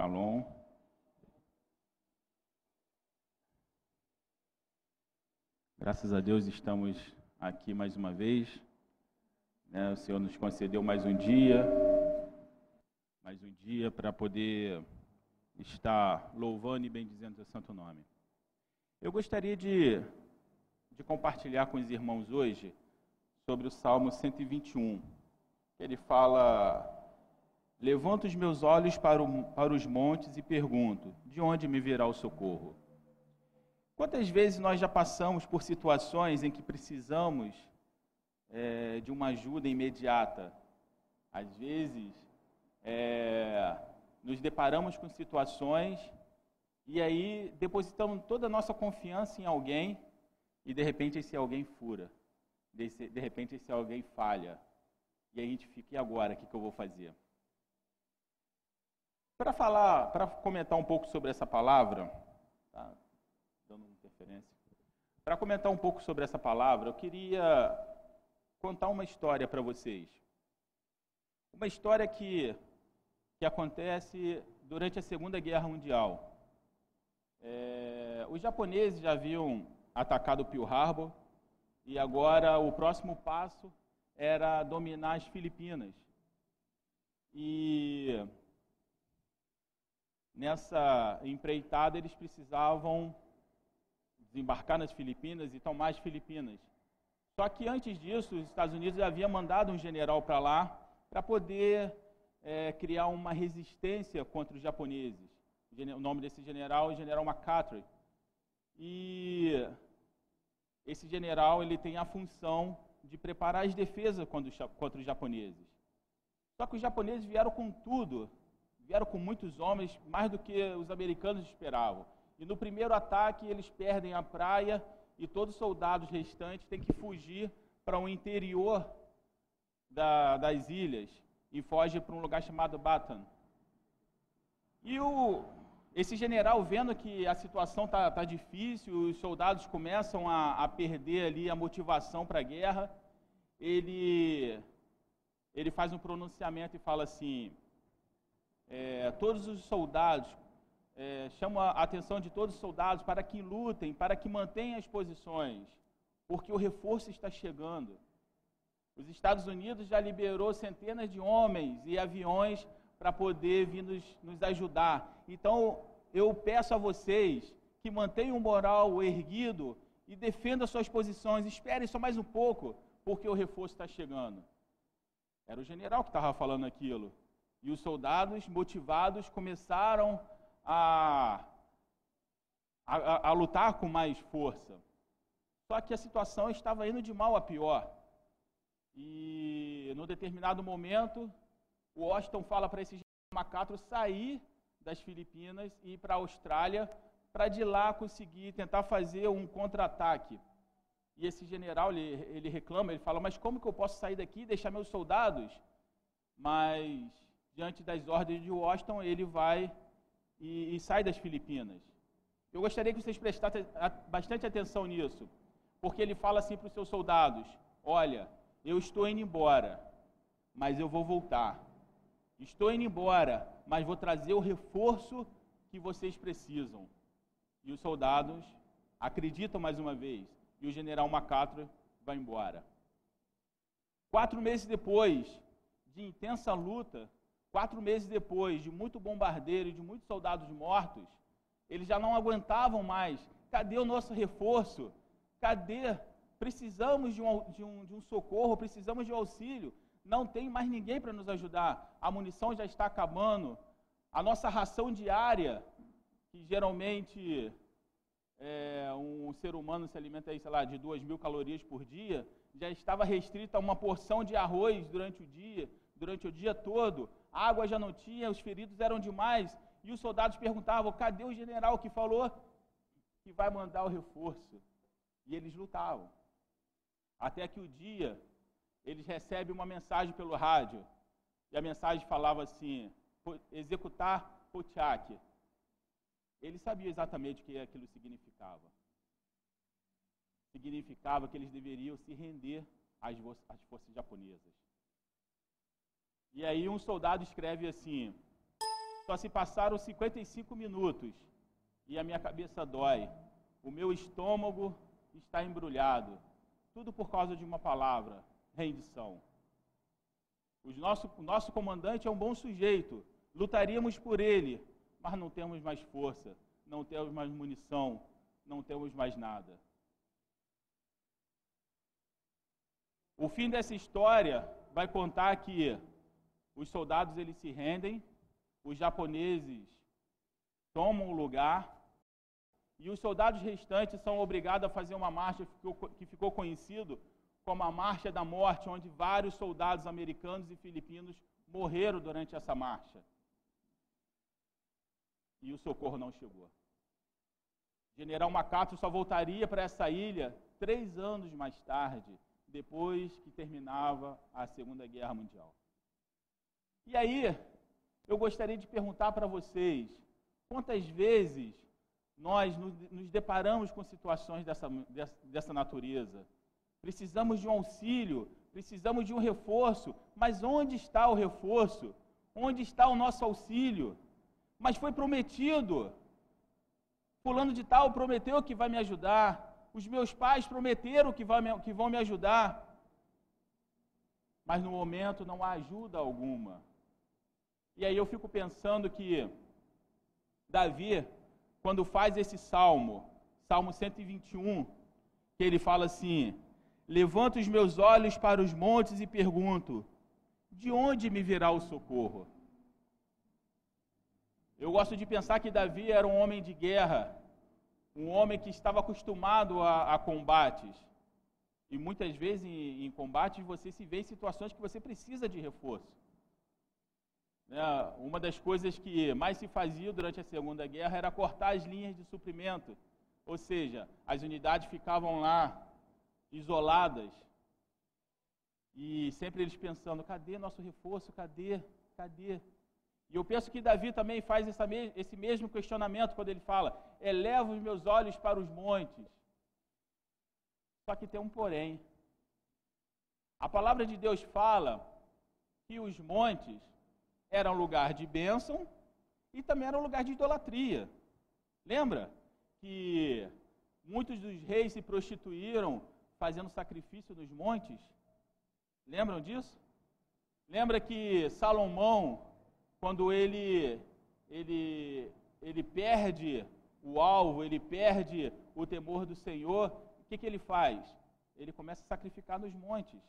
Shalom. Graças a Deus estamos aqui mais uma vez. Né? O Senhor nos concedeu mais um dia, mais um dia para poder estar louvando e bendizendo o santo nome. Eu gostaria de, de compartilhar com os irmãos hoje sobre o Salmo 121. Ele fala Levanto os meus olhos para, o, para os montes e pergunto: de onde me virá o socorro? Quantas vezes nós já passamos por situações em que precisamos é, de uma ajuda imediata? Às vezes, é, nos deparamos com situações e aí depositamos toda a nossa confiança em alguém e de repente esse alguém fura, de, repente esse alguém falha. E aí a gente fica, e agora? O que, que eu vou fazer? Para falar, para comentar um pouco sobre essa palavra, tá dando interferência. Para comentar um pouco sobre essa palavra, eu queria contar uma história para vocês. Uma história que, que acontece durante a Segunda Guerra Mundial. É, os japoneses já haviam atacado Pearl Harbor e agora o próximo passo era dominar as Filipinas. E nessa empreitada, eles precisavam desembarcar nas Filipinas e tomar as Filipinas. Só que antes disso, os Estados Unidos havia mandado um general para lá para poder é, criar uma resistência contra os japoneses. O nome desse general é General MacArthur. E esse general ele tem a função de preparar as defesas contra os japoneses. Só que os japoneses vieram com tudo vieram com muitos homens, mais do que os americanos esperavam. E no primeiro ataque, eles perdem a praia e todos os soldados restantes têm que fugir para o interior da, das ilhas e foge para um lugar chamado Bataan. E o, esse general, vendo que a situação está tá difícil, os soldados começam a, a perder ali a motivação para a guerra, ele, ele faz um pronunciamento e fala assim: é, todos os soldados, é, chama a atenção de todos os soldados para que lutem, para que mantenham as posições, porque o reforço está chegando. Os Estados Unidos já liberou centenas de homens e aviões para poder vir nos, nos ajudar. Então, eu peço a vocês que mantenham o moral erguido e defendam suas posições. Esperem só mais um pouco, porque o reforço está chegando. Era o general que estava falando aquilo. E os soldados, motivados, começaram a, a, a, lutar com mais força. Só que a situação estava indo de mal a pior. E, no determinado momento, o Washington fala para esse Macatro sair das Filipinas e ir para a Austrália para de lá conseguir tentar fazer um contra-ataque. E esse general, ele, ele reclama, ele fala, mas como que eu posso sair daqui e deixar meus soldados? Mas diante das ordens de Washington, ele vai e, e sai das Filipinas. Eu gostaria que vocês prestassem bastante atenção nisso, porque ele fala assim para os seus soldados: Olha, eu estou indo embora, mas eu vou voltar. Estou indo embora, mas vou trazer o reforço que vocês precisam. E os soldados acreditam mais uma vez, e o general MacArthur vai embora. Quatro meses depois de intensa luta, Quatro meses depois de muito bombardeiro e de muitos soldados mortos, eles já não aguentavam mais. Cadê o nosso reforço? Cadê? Precisamos de um, de um, de um socorro, precisamos de um auxílio. Não tem mais ninguém para nos ajudar. A munição já está acabando. A nossa ração diária, que geralmente é, um ser humano se alimenta, aí, sei lá, de duas mil calorias por dia, já estava restrita a uma porção de arroz durante o dia, durante o dia todo água já não tinha, os feridos eram demais, e os soldados perguntavam: cadê o general que falou que vai mandar o reforço? E eles lutavam. Até que o dia eles recebem uma mensagem pelo rádio, e a mensagem falava assim: executar Potiak. Ele sabia exatamente o que aquilo significava. Significava que eles deveriam se render às forças japonesas. E aí um soldado escreve assim: Só se passaram 55 minutos e a minha cabeça dói. O meu estômago está embrulhado. Tudo por causa de uma palavra: rendição. O nosso, o nosso comandante é um bom sujeito. Lutaríamos por ele, mas não temos mais força, não temos mais munição, não temos mais nada. O fim dessa história vai contar que os soldados eles se rendem, os japoneses tomam o lugar e os soldados restantes são obrigados a fazer uma marcha que ficou, conhecido como a Marcha da Morte, onde vários soldados americanos e filipinos morreram durante essa marcha. E o socorro não chegou. General MacArthur só voltaria para essa ilha três anos mais tarde, depois que terminava a Segunda Guerra Mundial. E aí, eu gostaria de perguntar para vocês: quantas vezes nós nos deparamos com situações dessa, dessa natureza? Precisamos de um auxílio, precisamos de um reforço, mas onde está o reforço? Onde está o nosso auxílio? Mas foi prometido. Fulano de Tal prometeu que vai me ajudar. Os meus pais prometeram que, vai, que vão me ajudar. Mas no momento não há ajuda alguma. E aí eu fico pensando que Davi, quando faz esse salmo, Salmo 121, que ele fala assim: Levanto os meus olhos para os montes e pergunto: de onde me virá o socorro? Eu gosto de pensar que Davi era um homem de guerra, um homem que estava acostumado a, a combates. E muitas vezes em, em combates você se vê em situações que você precisa de reforço. Né? Uma das coisas que mais se fazia durante a Segunda Guerra era cortar as linhas de suprimento. Ou seja, as unidades ficavam lá isoladas. E sempre eles pensando: cadê nosso reforço? Cadê? Cadê? E eu penso que Davi também faz essa, esse mesmo questionamento quando ele fala: eleva os meus olhos para os montes. Só que tem um porém. A palavra de Deus fala que os montes eram lugar de bênção e também eram lugar de idolatria. Lembra que muitos dos reis se prostituíram fazendo sacrifício nos montes. Lembram disso? Lembra que Salomão, quando ele, ele, ele perde o alvo, ele perde o temor do Senhor, o que, que ele faz? Ele começa a sacrificar nos montes.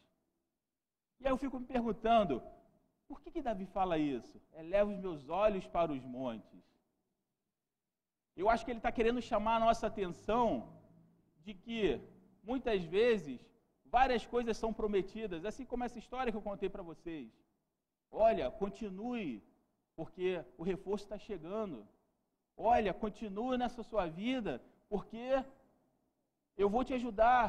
E aí eu fico me perguntando, por que, que Davi fala isso? Eleva os meus olhos para os montes. Eu acho que ele está querendo chamar a nossa atenção de que muitas vezes, várias coisas são prometidas, assim como essa história que eu contei para vocês. Olha, continue, porque o reforço está chegando. Olha, continue nessa sua vida, porque eu vou te ajudar.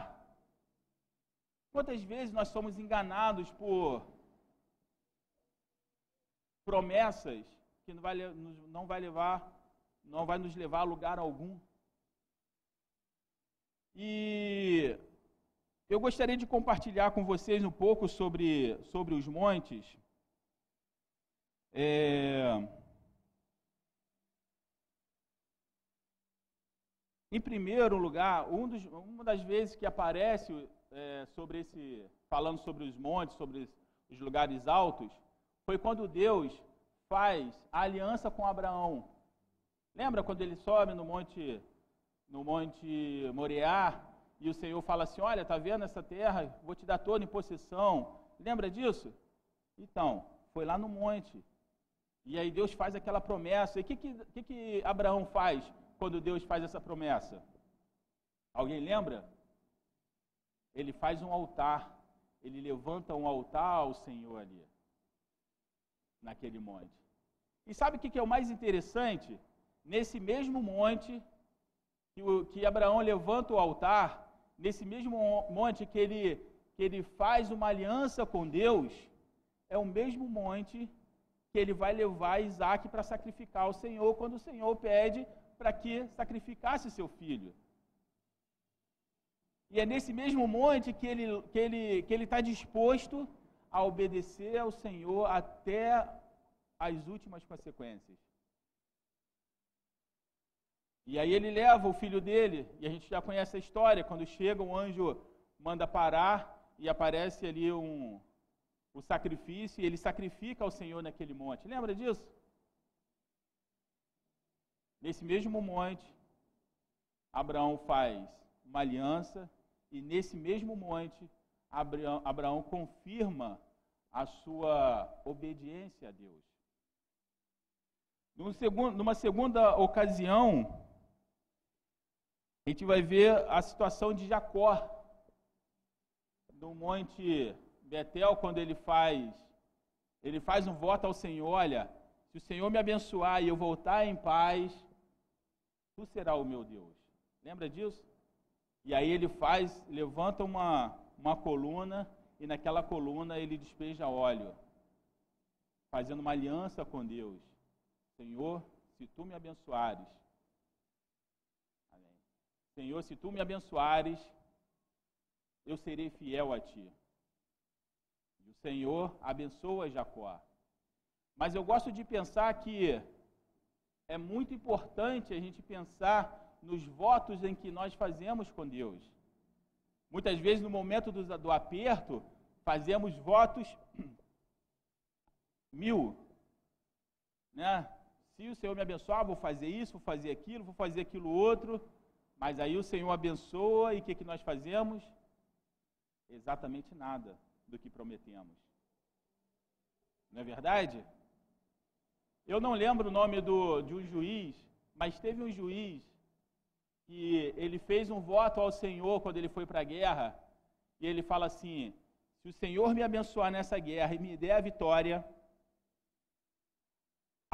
Quantas vezes nós somos enganados por promessas que não vai, não vai levar, não vai nos levar a lugar algum? E eu gostaria de compartilhar com vocês um pouco sobre, sobre os montes. É... Em primeiro lugar, um dos, uma das vezes que aparece é, sobre esse, falando sobre os montes, sobre os lugares altos, foi quando Deus faz a aliança com Abraão. Lembra quando ele sobe no monte no Monte Moriá, e o Senhor fala assim: Olha, está vendo essa terra? Vou te dar toda em possessão. Lembra disso? Então, foi lá no monte. E aí Deus faz aquela promessa. E o que, que, que Abraão faz quando Deus faz essa promessa? Alguém lembra? Ele faz um altar. Ele levanta um altar ao Senhor ali, naquele monte. E sabe o que, é o mais interessante? Nesse mesmo monte, que, o, que Abraão levanta o altar, nesse mesmo monte que ele, que ele faz uma aliança com Deus, é o mesmo monte que ele vai levar Isaac para sacrificar ao Senhor, quando o Senhor pede para que sacrificasse seu filho. E é nesse mesmo monte que ele está que ele, que ele está disposto a obedecer ao Senhor até as últimas consequências. E aí ele leva o filho dele, e a gente já conhece a história, quando chega o anjo manda parar e aparece ali um, o sacrifício, e ele sacrifica ao Senhor naquele monte. Lembra disso? Nesse mesmo monte, Abraão faz uma aliança, e nesse mesmo monte, Abraão, Abraão confirma a sua obediência a Deus. Numa segunda ocasião, a gente vai ver a situação de Jacó no monte Betel, quando ele faz, ele faz um voto ao Senhor, olha, se o Senhor me abençoar e eu voltar em paz, tu será o meu Deus. Lembra disso? E aí ele faz, levanta uma, uma coluna e naquela coluna ele despeja óleo, fazendo uma aliança com Deus. Senhor, se tu me abençoares, Amém. Senhor, se tu me abençoares, eu serei fiel a ti. E o Senhor abençoa Jacó. Mas eu gosto de pensar que é muito importante a gente pensar nos votos em que nós fazemos com Deus. Muitas vezes, no momento do, do aperto, fazemos votos mil. Né? Se o Senhor me abençoar, vou fazer isso, vou fazer aquilo, vou fazer aquilo outro. Mas aí o Senhor abençoa e o que, que nós fazemos? Exatamente nada do que prometemos. Não é verdade? Eu não lembro o nome do, de um juiz, mas teve um juiz que ele fez um voto ao Senhor quando ele foi para a guerra, e ele fala assim: se o Senhor me abençoar nessa guerra e me der a vitória,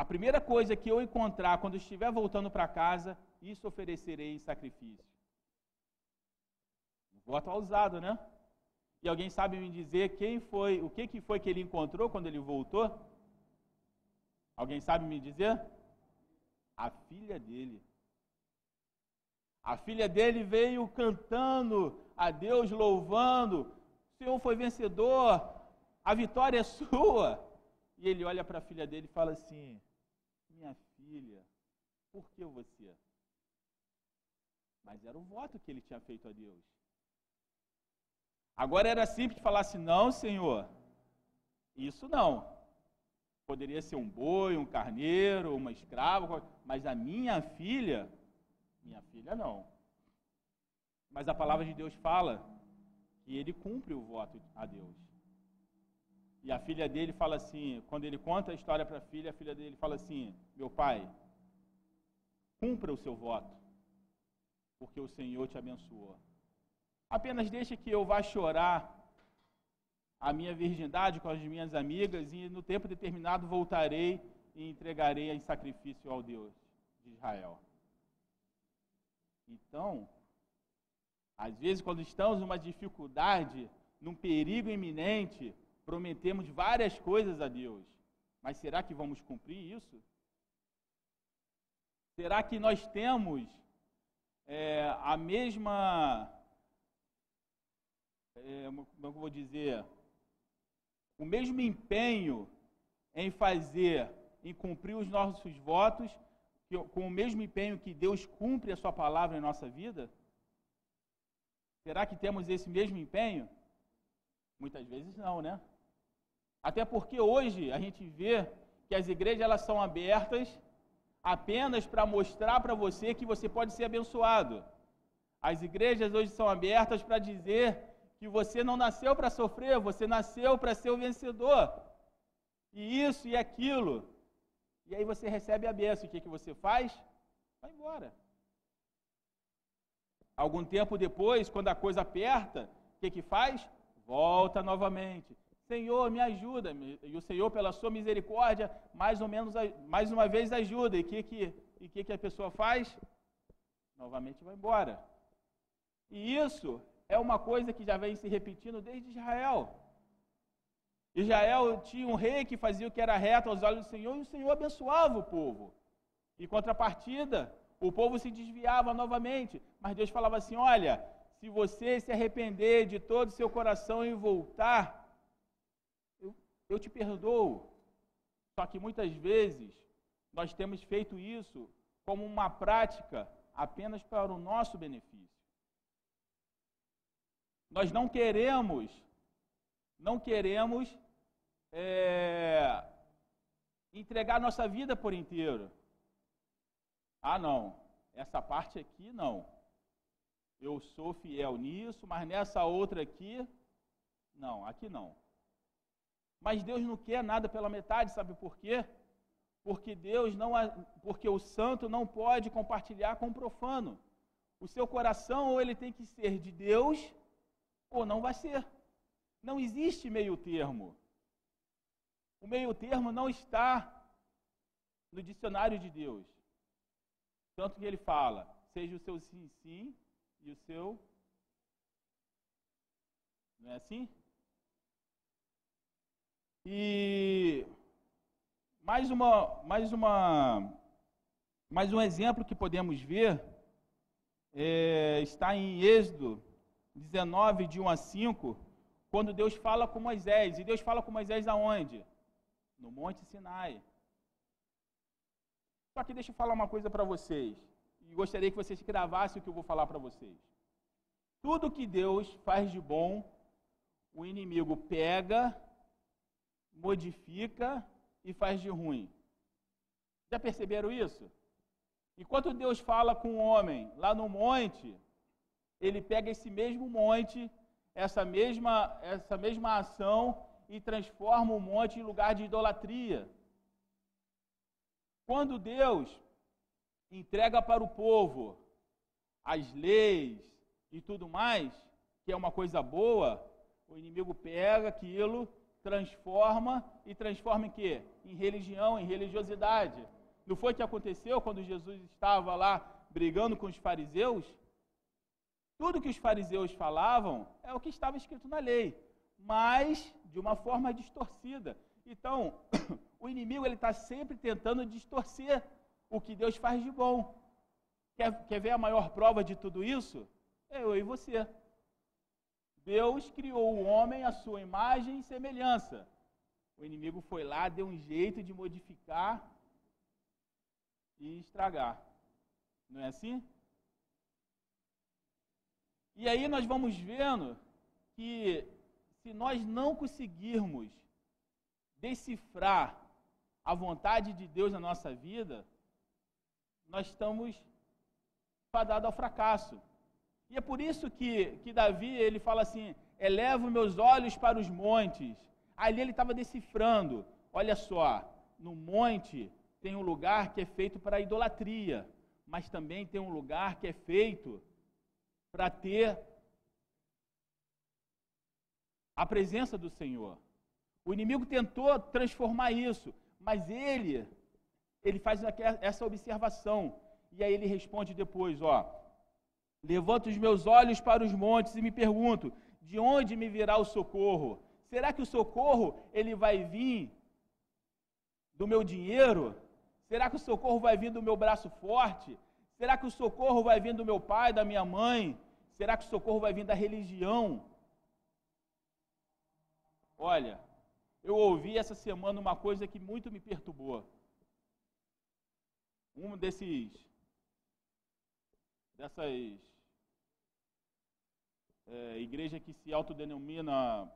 a primeira coisa que eu encontrar quando estiver voltando para casa, isso oferecerei em sacrifício. Um voto ousado, né? E alguém sabe me dizer quem foi, o que, que foi que ele encontrou quando ele voltou? Alguém sabe me dizer? A filha dele. A filha dele veio cantando a Deus, louvando. O Senhor foi vencedor, a vitória é sua. E ele olha para a filha dele e fala assim: Minha filha, por que você? Mas era o voto que ele tinha feito a Deus. Agora era simples falar assim: não, Senhor, isso não. Poderia ser um boi, um carneiro, uma escrava, mas a minha filha, minha filha não. Mas a palavra de Deus fala que ele cumpre o voto a Deus. E a filha dele fala assim, quando ele conta a história para a filha, a filha dele fala assim: Meu pai, cumpra o seu voto, porque o Senhor te abençoou. Apenas deixe que eu vá chorar a minha virgindade com as minhas amigas e no tempo determinado voltarei e entregarei em sacrifício ao Deus de Israel. Então, às vezes quando estamos numa dificuldade, num perigo iminente, prometemos várias coisas a Deus. Mas será que vamos cumprir isso? Será que nós temos é, a mesma é, como eu vou dizer, o mesmo empenho em fazer, em cumprir os nossos votos, com o mesmo empenho que Deus cumpre a sua palavra em nossa vida? Será que temos esse mesmo empenho? Muitas vezes não, né? Até porque hoje a gente vê que as igrejas elas são abertas apenas para mostrar para você que você pode ser abençoado. As igrejas hoje são abertas para dizer que você não nasceu para sofrer, você nasceu para ser o vencedor. E isso e aquilo. E aí você recebe a bênção. O que, que você faz? Vai embora. Algum tempo depois, quando a coisa aperta, o que, que faz? Volta novamente. Senhor, me ajuda. E o Senhor, pela sua misericórdia, mais ou menos, mais uma vez ajuda. E o que, que, e que, que a pessoa faz? Novamente vai embora. E isso é uma coisa que já vem se repetindo desde Israel. Israel tinha um rei que fazia o que era reto aos olhos do Senhor e o Senhor abençoava o povo. Em contrapartida, o povo se desviava novamente, mas Deus falava assim: Olha, se você se arrepender de todo o seu coração e voltar, eu, eu te perdoo. Só que muitas vezes nós temos feito isso como uma prática apenas para o nosso benefício. Nós não queremos, não queremos é, entregar nossa vida por inteiro. Ah, não, essa parte aqui não. Eu sou fiel nisso, mas nessa outra aqui, não, aqui não. Mas Deus não quer nada pela metade, sabe por quê? Porque Deus não, porque o santo não pode compartilhar com o profano. O seu coração ou ele tem que ser de Deus ou não vai ser. Não existe meio termo. O meio termo não está no dicionário de Deus. Tanto que ele fala, seja o seu sim, sim e o seu. Não é assim? E mais uma, mais uma, mais um exemplo que podemos ver é, está em Êxodo 19, de 1 a 5, quando Deus fala com Moisés. E Deus fala com Moisés aonde? No Monte Sinai. Só que deixa eu falar uma coisa para vocês. E gostaria que vocês gravassem o que eu vou falar para vocês. Tudo que Deus faz de bom, o inimigo pega, modifica e faz de ruim. Já perceberam isso? Enquanto Deus fala com o homem lá no monte, ele pega esse mesmo monte, essa mesma, essa mesma ação e transforma o monte em lugar de idolatria. Quando Deus entrega para o povo as leis e tudo mais, que é uma coisa boa, o inimigo pega aquilo, transforma e transforma em quê? Em religião, em religiosidade. Não foi o que aconteceu quando Jesus estava lá brigando com os fariseus? Tudo que os fariseus falavam é o que estava escrito na lei, mas de uma forma distorcida. Então, o inimigo ele está sempre tentando distorcer o que Deus faz de bom. Quer, quer ver a maior prova de tudo isso? É eu e você. Deus criou o homem à sua imagem e semelhança. O inimigo foi lá, deu um jeito de modificar e estragar. Não é assim? E aí nós vamos vendo que se nós não conseguirmos decifrar a vontade de Deus na nossa vida, nós estamos fadados ao fracasso. E é por isso que, que Davi ele fala assim: elevo meus olhos para os montes. Ali ele estava decifrando: olha só, no monte tem um lugar que é feito para idolatria, mas também tem um lugar que é feito para ter a presença do Senhor. O inimigo tentou transformar isso, mas ele ele faz essa observação e aí ele responde depois, ó: Levanto os meus olhos para os montes e me pergunto: de onde me virá o socorro? Será que o socorro ele vai vir do meu dinheiro? Será que o socorro vai vir do meu braço forte? Será que o socorro vai vir do meu pai, da minha mãe? Será que o socorro vai vir da religião? Olha, eu ouvi essa semana uma coisa que muito me perturbou. Um desses dessas é, igreja que se autodenomina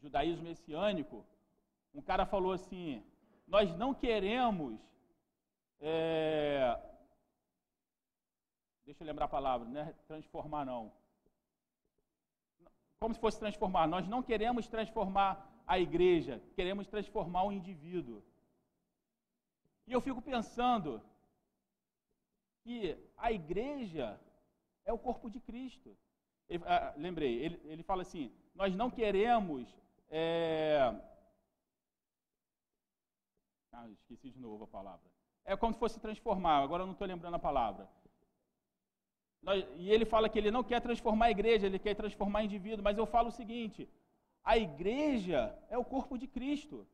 judaísmo messiânico, um cara falou assim: nós não queremos é, deixa eu lembrar a palavra, não é transformar não. Como se fosse transformar. Nós não queremos transformar a igreja, queremos transformar o indivíduo. E eu fico pensando que a igreja é o corpo de Cristo. Ele, ah, lembrei, ele, ele fala assim: nós não queremos. É... Ah, esqueci de novo a palavra. É como se fosse transformar, agora eu não estou lembrando a palavra. E ele fala que ele não quer transformar a igreja, ele quer transformar indivíduo, mas eu falo o seguinte: a igreja é o corpo de Cristo.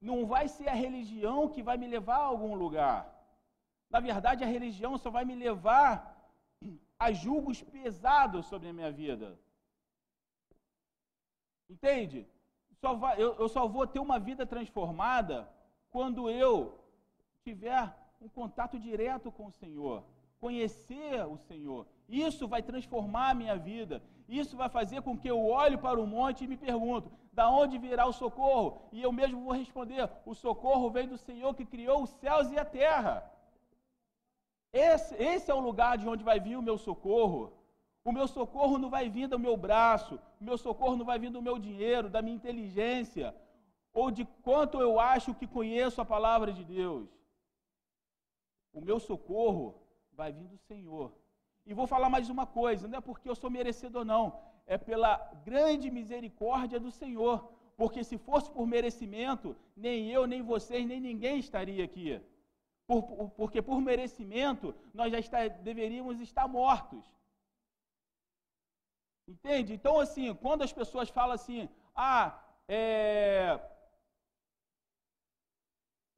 Não vai ser a religião que vai me levar a algum lugar. Na verdade, a religião só vai me levar a julgos pesados sobre a minha vida. Entende? Só vai, eu, eu só vou ter uma vida transformada quando eu tiver um contato direto com o Senhor, conhecer o Senhor. Isso vai transformar a minha vida. Isso vai fazer com que eu olhe para o monte e me pergunto: da onde virá o socorro? E eu mesmo vou responder: o socorro vem do Senhor que criou os céus e a terra. Esse, esse é o lugar de onde vai vir o meu socorro. O meu socorro não vai vir do meu braço, o meu socorro não vai vir do meu dinheiro, da minha inteligência, ou de quanto eu acho que conheço a palavra de Deus. O meu socorro vai vir do Senhor. E vou falar mais uma coisa, não é porque eu sou merecedor, não, é pela grande misericórdia do Senhor. Porque se fosse por merecimento, nem eu, nem vocês, nem ninguém estaria aqui. Por, porque por merecimento, nós já está, deveríamos estar mortos. Entende? Então, assim, quando as pessoas falam assim, ah, é,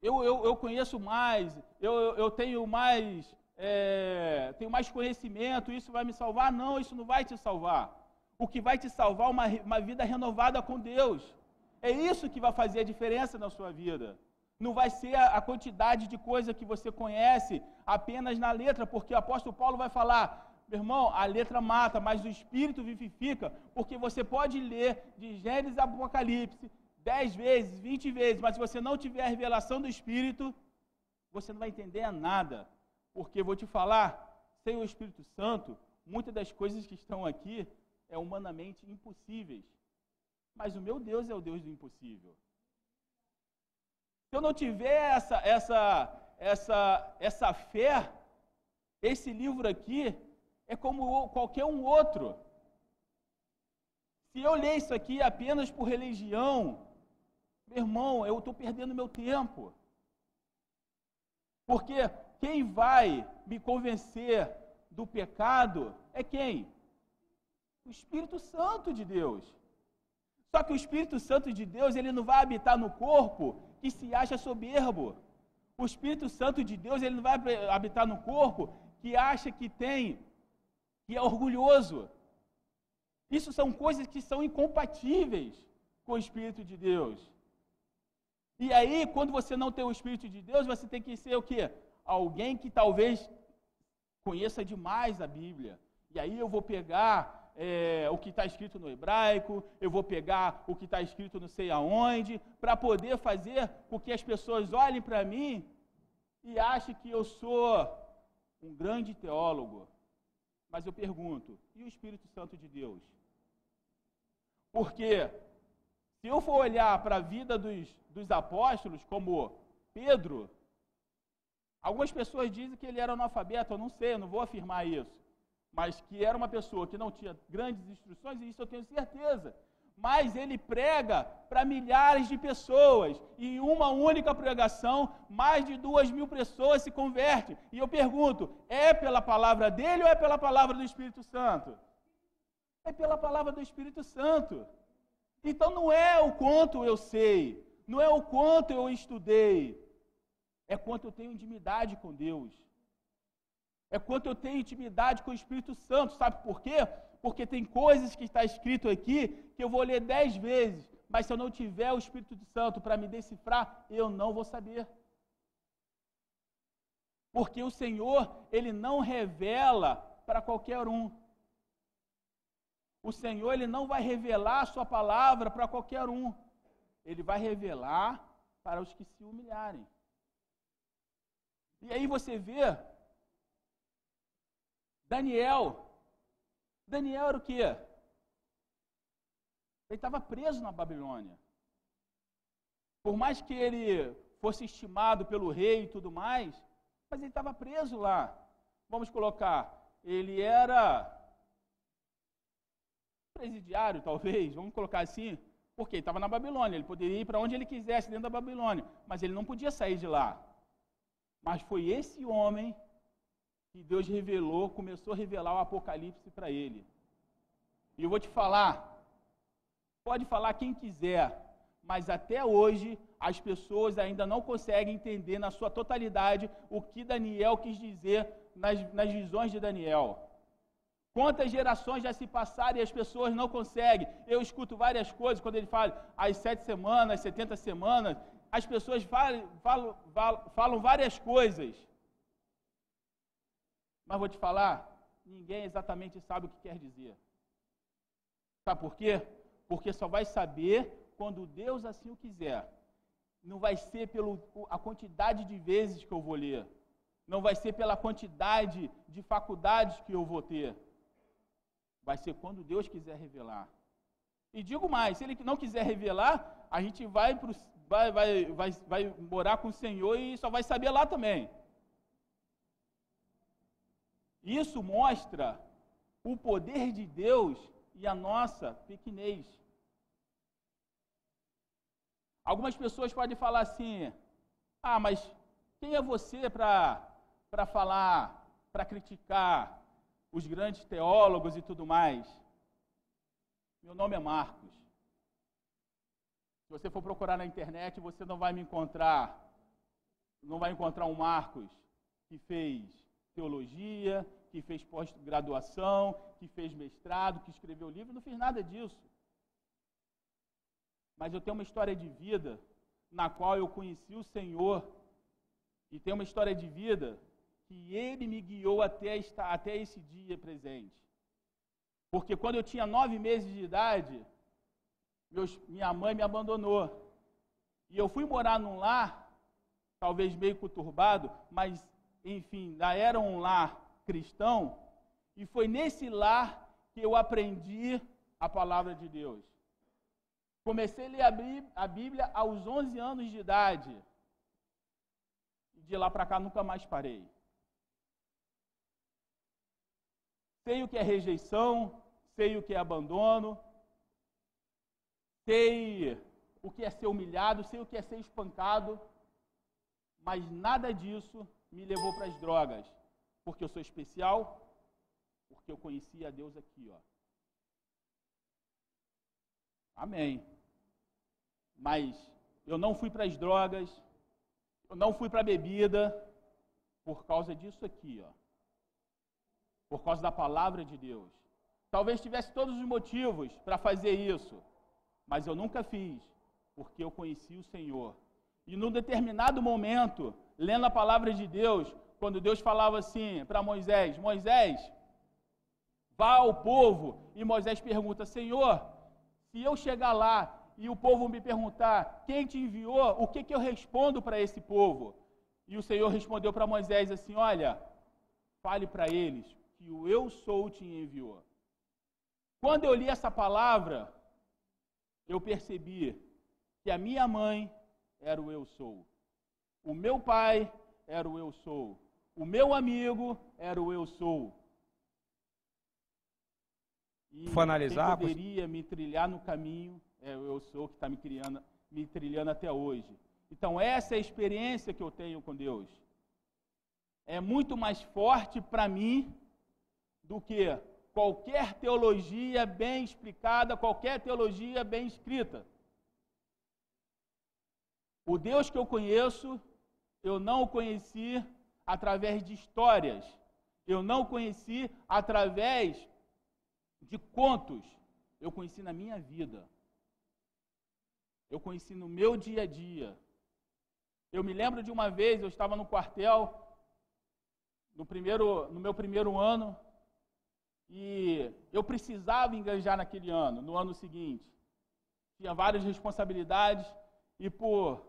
eu, eu, eu conheço mais, eu, eu tenho mais, é, tenho mais conhecimento, isso vai me salvar? Não, isso não vai te salvar. O que vai te salvar é uma, uma vida renovada com Deus. É isso que vai fazer a diferença na sua vida. Não vai ser a, a quantidade de coisa que você conhece apenas na letra, porque o apóstolo Paulo vai falar: meu irmão, a letra mata, mas o espírito vivifica, porque você pode ler de Gênesis a Apocalipse dez vezes, vinte vezes, mas se você não tiver a revelação do espírito, você não vai entender nada. Porque vou te falar, sem o Espírito Santo, muitas das coisas que estão aqui é humanamente impossíveis. Mas o meu Deus é o Deus do impossível. Se eu não tiver essa, essa, essa, essa fé, esse livro aqui é como qualquer um outro. Se eu ler isso aqui apenas por religião, meu irmão, eu estou perdendo meu tempo. Porque quem vai me convencer do pecado é quem? O Espírito Santo de Deus. Só que o Espírito Santo de Deus, ele não vai habitar no corpo que se acha soberbo. O Espírito Santo de Deus, ele não vai habitar no corpo que acha que tem, que é orgulhoso. Isso são coisas que são incompatíveis com o Espírito de Deus. E aí, quando você não tem o Espírito de Deus, você tem que ser o quê? Alguém que talvez conheça demais a Bíblia. E aí eu vou pegar é, o que está escrito no hebraico, eu vou pegar o que está escrito não sei aonde, para poder fazer com que as pessoas olhem para mim e achem que eu sou um grande teólogo. Mas eu pergunto, e o Espírito Santo de Deus? Porque se eu for olhar para a vida dos, dos apóstolos, como Pedro, algumas pessoas dizem que ele era analfabeto, eu não sei, eu não vou afirmar isso mas que era uma pessoa que não tinha grandes instruções, e isso eu tenho certeza. Mas ele prega para milhares de pessoas, e em uma única pregação, mais de duas mil pessoas se convertem. E eu pergunto: é pela palavra dele ou é pela palavra do Espírito Santo? É pela palavra do Espírito Santo. Então não é o quanto eu sei, não é o quanto eu estudei, é quanto eu tenho intimidade com Deus. É quanto eu tenho intimidade com o Espírito Santo. Sabe por quê? Porque tem coisas que está escrito aqui que eu vou ler dez vezes, mas se eu não tiver o Espírito Santo para me decifrar, eu não vou saber. Porque o Senhor, Ele não revela para qualquer um. O Senhor, Ele não vai revelar a Sua palavra para qualquer um. Ele vai revelar para os que se humilharem. E aí você vê Daniel. Daniel era o quê? Ele estava preso na Babilônia. Por mais que ele fosse estimado pelo rei e tudo mais, mas ele estava preso lá. Vamos colocar, ele era presidiário, talvez, vamos colocar assim, porque ele estava na Babilônia, ele poderia ir para onde ele quisesse dentro da Babilônia, mas ele não podia sair de lá. Mas foi esse homem que Deus revelou, começou a revelar o Apocalipse para ele. E eu vou te falar, pode falar quem quiser, mas até hoje as pessoas ainda não conseguem entender na sua totalidade o que Daniel quis dizer nas, nas visões de Daniel. Quantas gerações já se passaram e as pessoas não conseguem? Eu escuto várias coisas quando ele fala as sete semanas, setenta semanas, as pessoas falam, falam, falam várias coisas Mas vou te falar, ninguém exatamente sabe o que quer dizer. Sabe por quê? Porque só vai saber quando Deus assim o quiser. Não vai ser pela quantidade de vezes que eu vou ler. Não vai ser pela quantidade de faculdades que eu vou ter. Vai ser quando Deus quiser revelar. E digo mais, se Ele não quiser revelar, a gente vai, vai, vai, vai, vai morar com o Senhor e só vai saber lá também. Isso mostra o poder de Deus e a nossa pequenez. Algumas pessoas podem falar assim: ah, mas quem é você para falar, para criticar os grandes teólogos e tudo mais? Meu nome é Marcos. Se você for procurar na internet, você não vai me encontrar, não vai encontrar um Marcos que fez teologia, que fez pós-graduação, que fez mestrado, que escreveu livro, não fiz nada disso. Mas eu tenho uma história de vida na qual eu conheci o Senhor e tenho uma história de vida que Ele me guiou até, esta, até esse dia presente. Porque quando eu tinha nove meses de idade, meus, minha mãe me abandonou. E eu fui morar num lar, talvez meio conturbado, mas enfim, já era um lar cristão, e foi nesse lar que eu aprendi a palavra de Deus. Comecei a ler a Bíblia aos 11 anos de idade. De lá para cá nunca mais parei. Sei o que é rejeição, sei o que é abandono, sei o que é ser humilhado, sei o que é ser espancado, mas nada disso me levou para as drogas? Porque eu sou especial? Porque eu conhecia Deus aqui, ó. Amém. Mas eu não fui para as drogas, eu não fui para a bebida por causa disso aqui, ó. Por causa da palavra de Deus. Talvez tivesse todos os motivos para fazer isso, mas eu nunca fiz, porque eu conheci o Senhor. E num determinado momento, lendo a palavra de Deus, quando Deus falava assim para Moisés: Moisés, vá ao povo. E Moisés pergunta: Senhor, se eu chegar lá e o povo me perguntar quem te enviou, o que, que eu respondo para esse povo? E o Senhor respondeu para Moisés assim: Olha, fale para eles que o eu sou te enviou. Quando eu li essa palavra, eu percebi que a minha mãe era o eu sou. O meu pai era o eu sou. O meu amigo era o eu sou. E For analisar, poderia me trilhar no caminho é o eu sou que está me, criando, me trilhando até hoje. Então, essa é a experiência que eu tenho com Deus. É muito mais forte para mim do que qualquer teologia bem explicada, qualquer teologia bem escrita. O Deus que eu conheço eu não o conheci através de histórias. Eu não o conheci através de contos. Eu conheci na minha vida. Eu conheci no meu dia a dia. Eu me lembro de uma vez, eu estava no quartel, no, primeiro, no meu primeiro ano, e eu precisava engajar naquele ano, no ano seguinte. Tinha várias responsabilidades, e por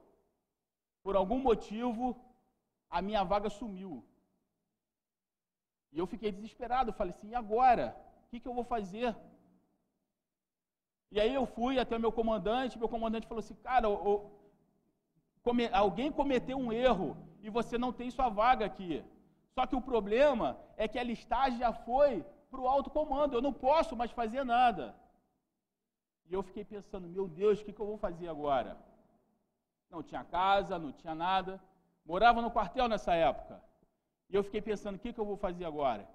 por algum motivo, a minha vaga sumiu. E eu fiquei desesperado. Falei assim: e agora? O que, que eu vou fazer? E aí eu fui até o meu comandante. Meu comandante falou assim: cara, alguém cometeu um erro e você não tem sua vaga aqui. Só que o problema é que a listagem já foi para o alto comando. Eu não posso mais fazer nada. E eu fiquei pensando: meu Deus, o que, que eu vou fazer agora? não tinha casa, não tinha nada. Morava no quartel nessa época. E eu fiquei pensando, o que, que eu vou fazer agora?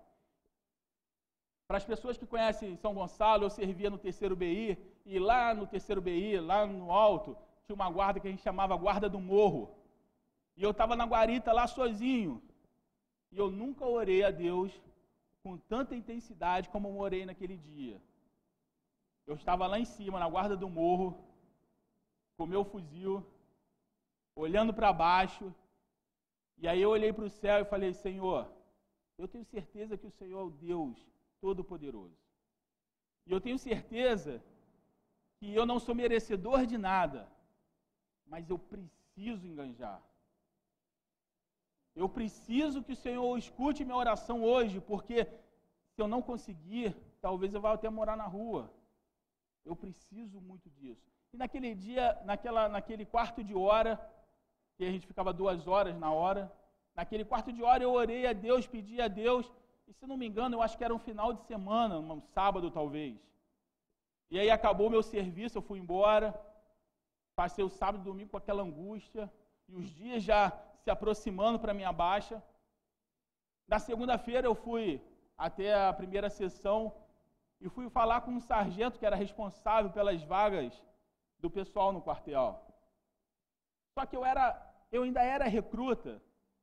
Para as pessoas que conhecem São Gonçalo, eu servia no terceiro BI, e lá no terceiro BI, lá no alto, tinha uma guarda que a gente chamava Guarda do Morro. E eu estava na guarita lá sozinho. E eu nunca orei a Deus com tanta intensidade como eu orei naquele dia. Eu estava lá em cima, na guarda do morro, com meu fuzil, olhando para baixo. E aí eu olhei para o céu e falei: Senhor, Eu tenho certeza que o Senhor é o Deus Todo-Poderoso. E eu tenho certeza que eu não sou merecedor de nada, mas eu preciso enganjar. Eu preciso que o Senhor escute minha oração hoje, porque se eu não conseguir, talvez eu vá até morar na rua. Eu preciso muito disso. E naquele dia, naquela, naquele quarto de hora, que a gente ficava duas horas na hora, naquele quarto de hora eu orei a Deus, pedi a Deus, e se não me engano, eu acho que era um final de semana, um sábado talvez. E aí acabou meu serviço, eu fui embora, passei o sábado e domingo com aquela angústia, e os dias já se aproximando para minha baixa. Na segunda-feira eu fui até a primeira sessão e fui falar com um sargento que era responsável pelas vagas do pessoal no quartel. Só que eu era, eu ainda era recruta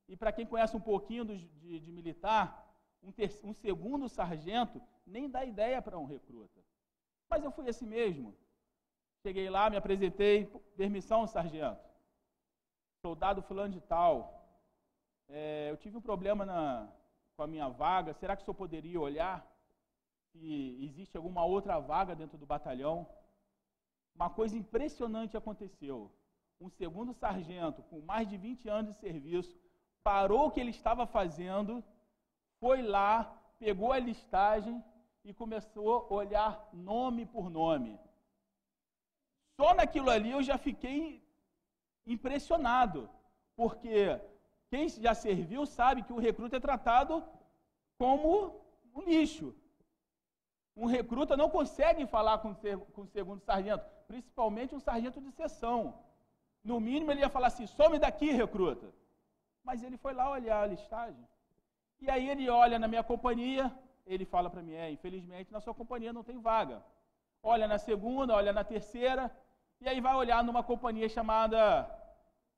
e para quem conhece um pouquinho do, de, de, militar, um, ter, um segundo sargento nem dá ideia para um recruta. Mas eu fui assim mesmo. Cheguei lá, me apresentei, permissão, sargento soldado fulano de tal, é, eu tive um problema na, com a minha vaga, será que o senhor poderia olhar se existe alguma outra vaga dentro do batalhão? Uma coisa impressionante aconteceu. Um segundo sargento, com mais de 20 anos de serviço, parou o que ele estava fazendo, foi lá, pegou a listagem e começou a olhar nome por nome. Só naquilo ali eu já fiquei impressionado, porque quem já serviu sabe que o recruta é tratado como um lixo. Um recruta não consegue falar com, o segundo sargento, principalmente um sargento de sessão. No mínimo, ele ia falar assim: some daqui, recruta. Mas ele foi lá olhar a listagem. E aí ele olha na minha companhia, ele fala para mim: é, infelizmente na sua companhia não tem vaga. Olha na segunda, olha na terceira, e aí vai olhar numa companhia chamada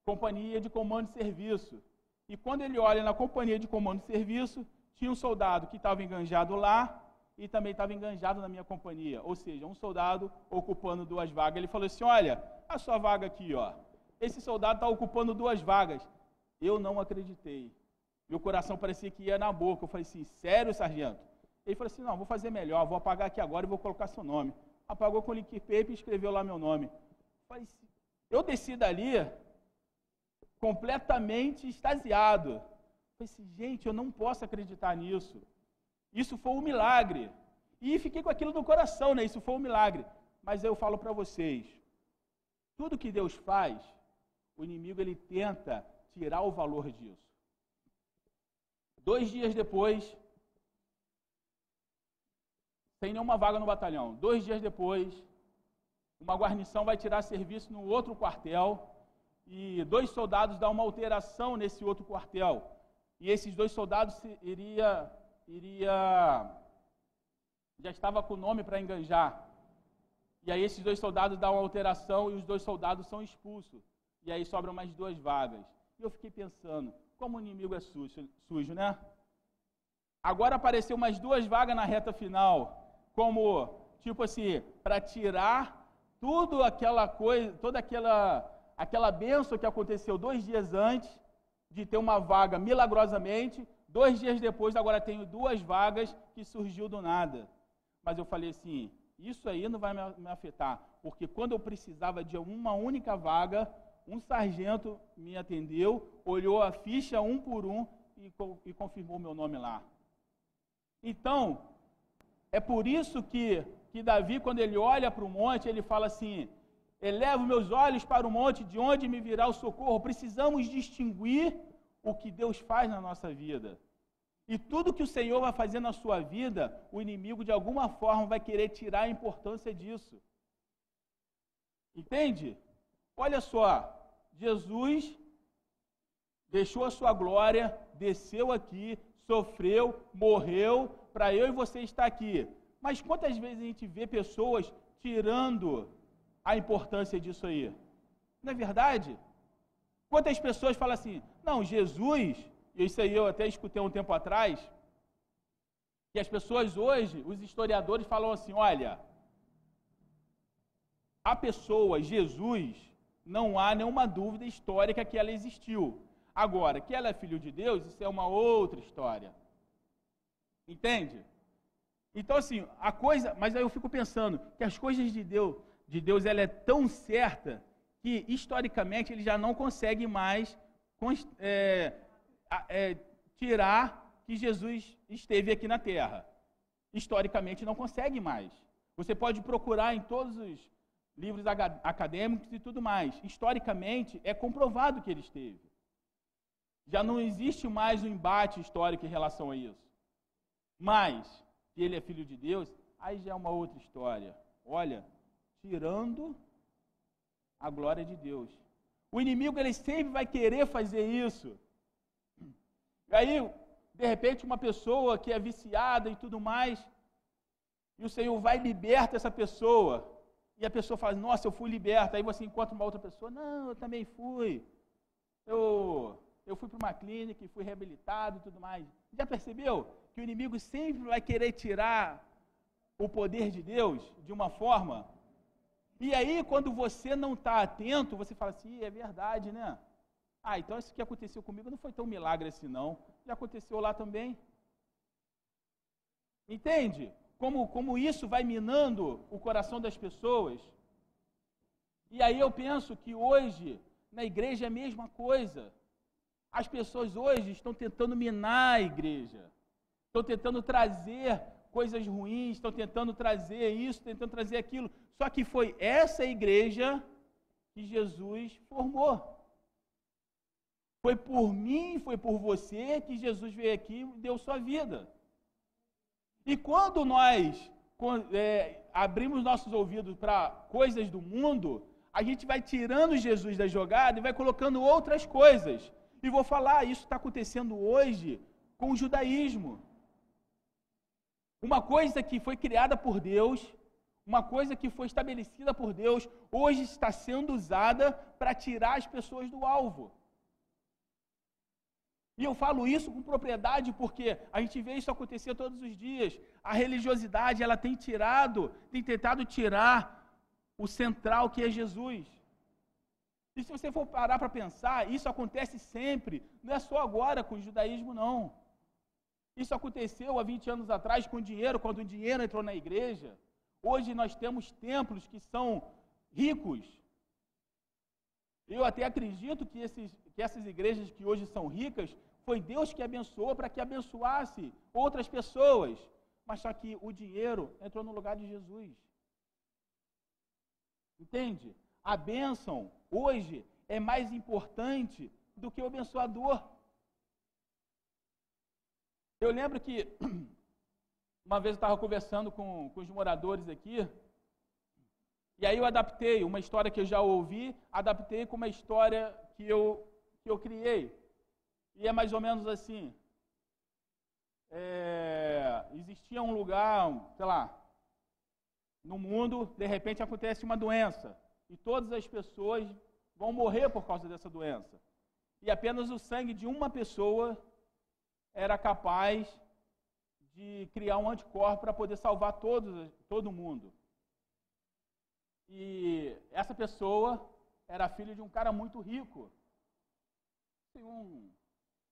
Companhia de Comando de Serviço. E quando ele olha na Companhia de Comando de Serviço, tinha um soldado que estava enganjado lá e também estava enganjado na minha companhia. Ou seja, um soldado ocupando duas vagas. Ele falou assim: Olha, a sua vaga aqui, ó. Esse soldado está ocupando duas vagas. Eu não acreditei. Meu coração parecia que ia na boca. Eu falei assim: Sério, sargento? Ele falou assim: Não, vou fazer melhor. Vou apagar aqui agora e vou colocar seu nome. Apagou com liquid paper e escreveu lá meu nome. Eu desci dali completamente extasiado. Eu falei assim, gente, eu não posso acreditar nisso. Isso foi um milagre. E fiquei com aquilo no coração, né? Isso foi um milagre. Mas eu falo para vocês, tudo que Deus faz, o inimigo ele tenta tirar o valor disso. Dois dias depois, sem nenhuma vaga no batalhão, dois dias depois, uma guarnição vai tirar serviço no outro quartel e dois soldados dão uma alteração nesse outro quartel. E esses dois soldados iria, iria já estava com o nome para enganjar. E aí esses dois soldados dão uma alteração e os dois soldados são expulsos. E aí sobram mais duas vagas. E eu fiquei pensando, como o inimigo é sujo, sujo né? Agora apareceu mais duas vagas na reta final, como tipo assim, para tirar tudo aquela coisa, toda aquela aquela benção que aconteceu dois dias antes de ter uma vaga milagrosamente, dois dias depois agora tenho duas vagas que surgiu do nada. Mas eu falei assim, isso aí não vai me afetar, porque quando eu precisava de uma única vaga, um sargento me atendeu, olhou a ficha um por um e, e confirmou meu nome lá. Então, é por isso que, que Davi, quando ele olha para o monte, ele fala assim: Elevo meus olhos para o monte, de onde me virá o socorro. Precisamos distinguir o que Deus faz na nossa vida. E tudo que o Senhor vai fazer na sua vida, o inimigo de alguma forma vai querer tirar a importância disso. Entende? Olha só, Jesus deixou a sua glória, desceu aqui, sofreu, morreu para eu e você estar aqui. Mas quantas vezes a gente vê pessoas tirando a importância disso aí. Não é verdade? Quantas pessoas falam assim, não, Jesus, e isso aí eu até escutei um tempo atrás, que as pessoas hoje, os historiadores falam assim, olha, a pessoa, Jesus, não há nenhuma dúvida histórica que ela existiu. Agora, que ela é filho de Deus, isso é uma outra história. Entende? Então, assim, a coisa. Mas aí eu fico pensando que as coisas de Deus, de Deus ela é tão certa que, historicamente, ele já não consegue mais é, é, tirar que Jesus esteve aqui na terra. Historicamente, não consegue mais. Você pode procurar em todos os livros acadêmicos e tudo mais. Historicamente, é comprovado que ele esteve. Já não existe mais um embate histórico em relação a isso. Mas, que ele é filho de Deus, aí já é uma outra história. Olha, tirando a glória de Deus. O inimigo, ele sempre vai querer fazer isso. E aí, de repente, uma pessoa que é viciada e tudo mais, e o Senhor vai e liberta essa pessoa. E a pessoa fala, nossa, eu fui liberta. Aí você encontra uma outra pessoa, não, eu também fui. Eu, eu fui para uma clínica e fui reabilitado e tudo mais. Já percebeu que o inimigo sempre vai querer tirar o poder de Deus de uma forma? E aí, quando você não está atento, você fala assim, é verdade, né? Ah, então isso que aconteceu comigo não foi tão milagre assim, não. Já aconteceu lá também. Entende? como, como isso vai minando o coração das pessoas. E aí eu penso que hoje, na igreja, é a mesma coisa. As pessoas hoje estão tentando minar a igreja, estão tentando trazer coisas ruins, estão tentando trazer isso, tentando trazer aquilo. Só que foi essa igreja que Jesus formou. Foi por mim, foi por você que Jesus veio aqui e deu sua vida. E quando nós é, abrimos nossos ouvidos para coisas do mundo, a gente vai tirando Jesus da jogada e vai colocando outras coisas. E vou falar, isso está acontecendo hoje com o judaísmo. Uma coisa que foi criada por Deus, uma coisa que foi estabelecida por Deus, hoje está sendo usada para tirar as pessoas do alvo. E eu falo isso com propriedade porque a gente vê isso acontecer todos os dias. A religiosidade, ela tem tirado, tem tentado tirar o central que é Jesus. E se você for parar para pensar, isso acontece sempre, não é só agora com o judaísmo, não. Isso aconteceu há 20 anos atrás com o dinheiro, quando o dinheiro entrou na igreja. Hoje nós temos templos que são ricos. Eu até acredito que, esses, que essas igrejas que hoje são ricas foi Deus que abençoou para que abençoasse outras pessoas. Mas só que o dinheiro entrou no lugar de Jesus. Entende? A bênção hoje é mais importante do que o abençoador. Eu lembro que uma vez eu estava conversando com, com os moradores aqui, e aí eu adaptei uma história que eu já ouvi, adaptei com uma história que eu, que eu criei. E é mais ou menos assim. É, existia um lugar, sei lá, no mundo, de repente acontece uma doença. E todas as pessoas vão morrer por causa dessa doença. E apenas o sangue de uma pessoa era capaz de criar um anticorpo para poder salvar todos, todo mundo. E essa pessoa era filha de um cara muito rico. Um,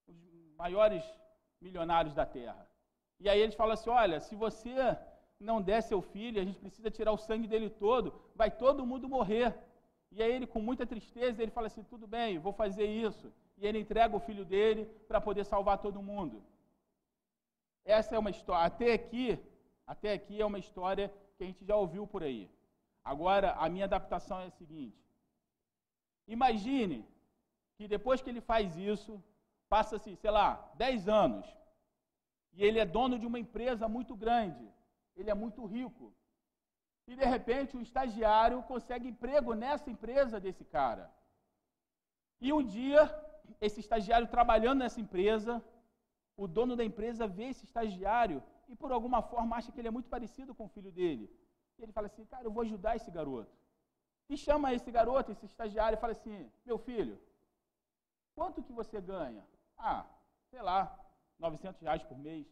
os maiores milionários da terra. E aí eles falam assim: olha, se você não der seu filho, a gente precisa tirar o sangue dele todo, vai todo mundo morrer. E aí ele, com muita tristeza, ele fala assim: tudo bem, vou fazer isso. E ele entrega o filho dele para poder salvar todo mundo. Essa é uma história. Até aqui, até aqui é uma história que a gente já ouviu por aí. Agora, a minha adaptação é a seguinte: imagine que depois que ele faz isso, Passa-se, sei lá, 10 anos. E ele é dono de uma empresa muito grande. Ele é muito rico. E de repente o estagiário consegue emprego nessa empresa desse cara. E um dia, esse estagiário trabalhando nessa empresa, o dono da empresa vê esse estagiário e por alguma forma acha que ele é muito parecido com o filho dele. E ele fala assim: Cara, eu vou ajudar esse garoto. E chama esse garoto, esse estagiário, e fala assim: Meu filho, quanto que você ganha? Ah, sei lá, 900 reais por mês.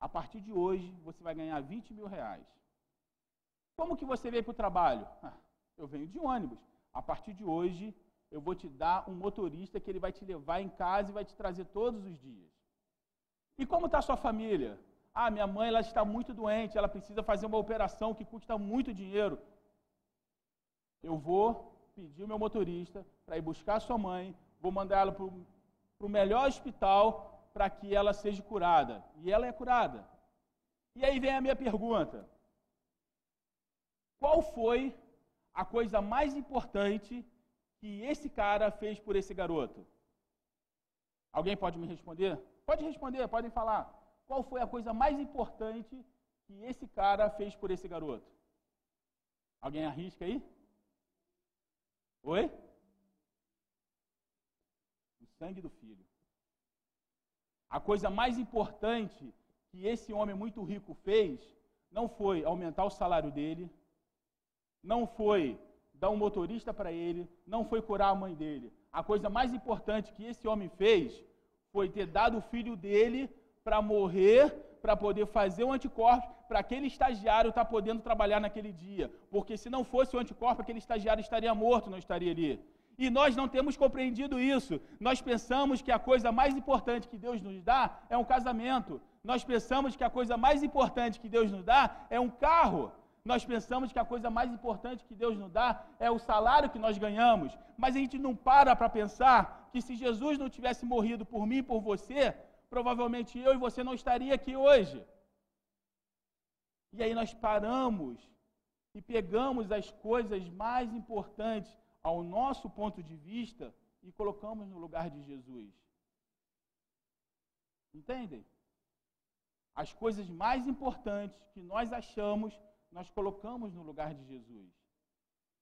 A partir de hoje, você vai ganhar 20 mil reais. Como que você veio para o trabalho? Ah, eu venho de ônibus. A partir de hoje, eu vou te dar um motorista que ele vai te levar em casa e vai te trazer todos os dias. E como está sua família? Ah, minha mãe ela está muito doente, ela precisa fazer uma operação que custa muito dinheiro. Eu vou pedir o meu motorista para ir buscar sua mãe, vou mandar ela para o melhor hospital para que ela seja curada. E ela é curada. E aí vem a minha pergunta: qual foi a coisa mais importante que esse cara fez por esse garoto? Alguém pode me responder? Pode responder, podem falar. Qual foi a coisa mais importante que esse cara fez por esse garoto? Alguém arrisca aí? Oi? O sangue do filho. A coisa mais importante que esse homem muito rico fez não foi aumentar o salário dele, não foi dar um motorista para ele, não foi curar a mãe dele. A coisa mais importante que esse homem fez foi ter dado o filho dele para morrer, para poder fazer o anticorpo, para aquele estagiário estar tá podendo trabalhar naquele dia. Porque se não fosse o anticorpo, aquele estagiário estaria morto, não estaria ali. E nós não temos compreendido isso. Nós pensamos que a coisa mais importante que Deus nos dá é um casamento. Nós pensamos que a coisa mais importante que Deus nos dá é um carro. Nós pensamos que a coisa mais importante que Deus nos dá é o salário que nós ganhamos, mas a gente não para para pensar que se Jesus não tivesse morrido por mim e por você, provavelmente eu e você não estaria aqui hoje. E aí nós paramos e pegamos as coisas mais importantes ao nosso ponto de vista e colocamos no lugar de Jesus. Entendem? As coisas mais importantes que nós achamos nós colocamos no lugar de Jesus.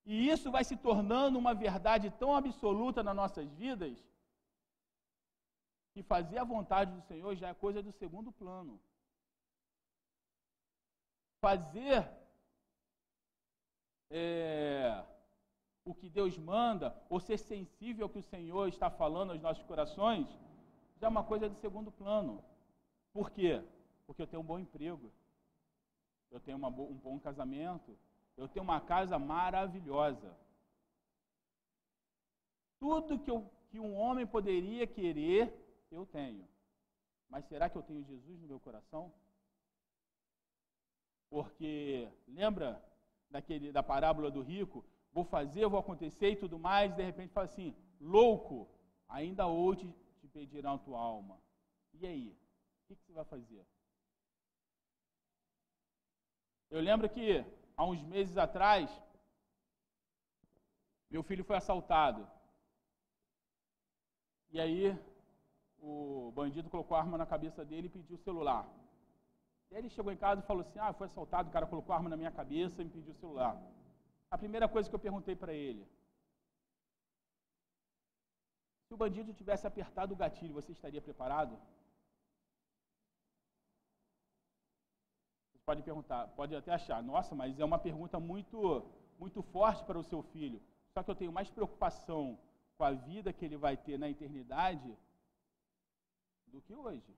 E isso vai se tornando uma verdade tão absoluta nas nossas vidas, que fazer a vontade do Senhor já é coisa do segundo plano. Fazer é, o que Deus manda, ou ser sensível ao que o Senhor está falando aos nossos corações, já é uma coisa de segundo plano. Por quê? Porque eu tenho um bom emprego eu tenho uma, um bom casamento, eu tenho uma casa maravilhosa. Tudo que, eu, que um homem poderia querer, eu tenho. Mas será que eu tenho Jesus no meu coração? Porque lembra daquele da parábola do rico? Vou fazer, vou acontecer e tudo mais, e de repente fala assim: louco, ainda hoje te pedirão a tua alma. E aí? O que, que você vai fazer? Eu lembro que há uns meses atrás, meu filho foi assaltado. E aí, o bandido colocou a arma na cabeça dele e pediu o celular. E aí ele chegou em casa e falou assim: Ah, foi assaltado, o cara colocou a arma na minha cabeça e me pediu o celular. A primeira coisa que eu perguntei para ele: Se o bandido tivesse apertado o gatilho, você estaria preparado? pode perguntar, pode até achar, nossa, mas é uma pergunta muito, muito forte para o seu filho. Só que eu tenho mais preocupação com a vida que ele vai ter na eternidade do que hoje.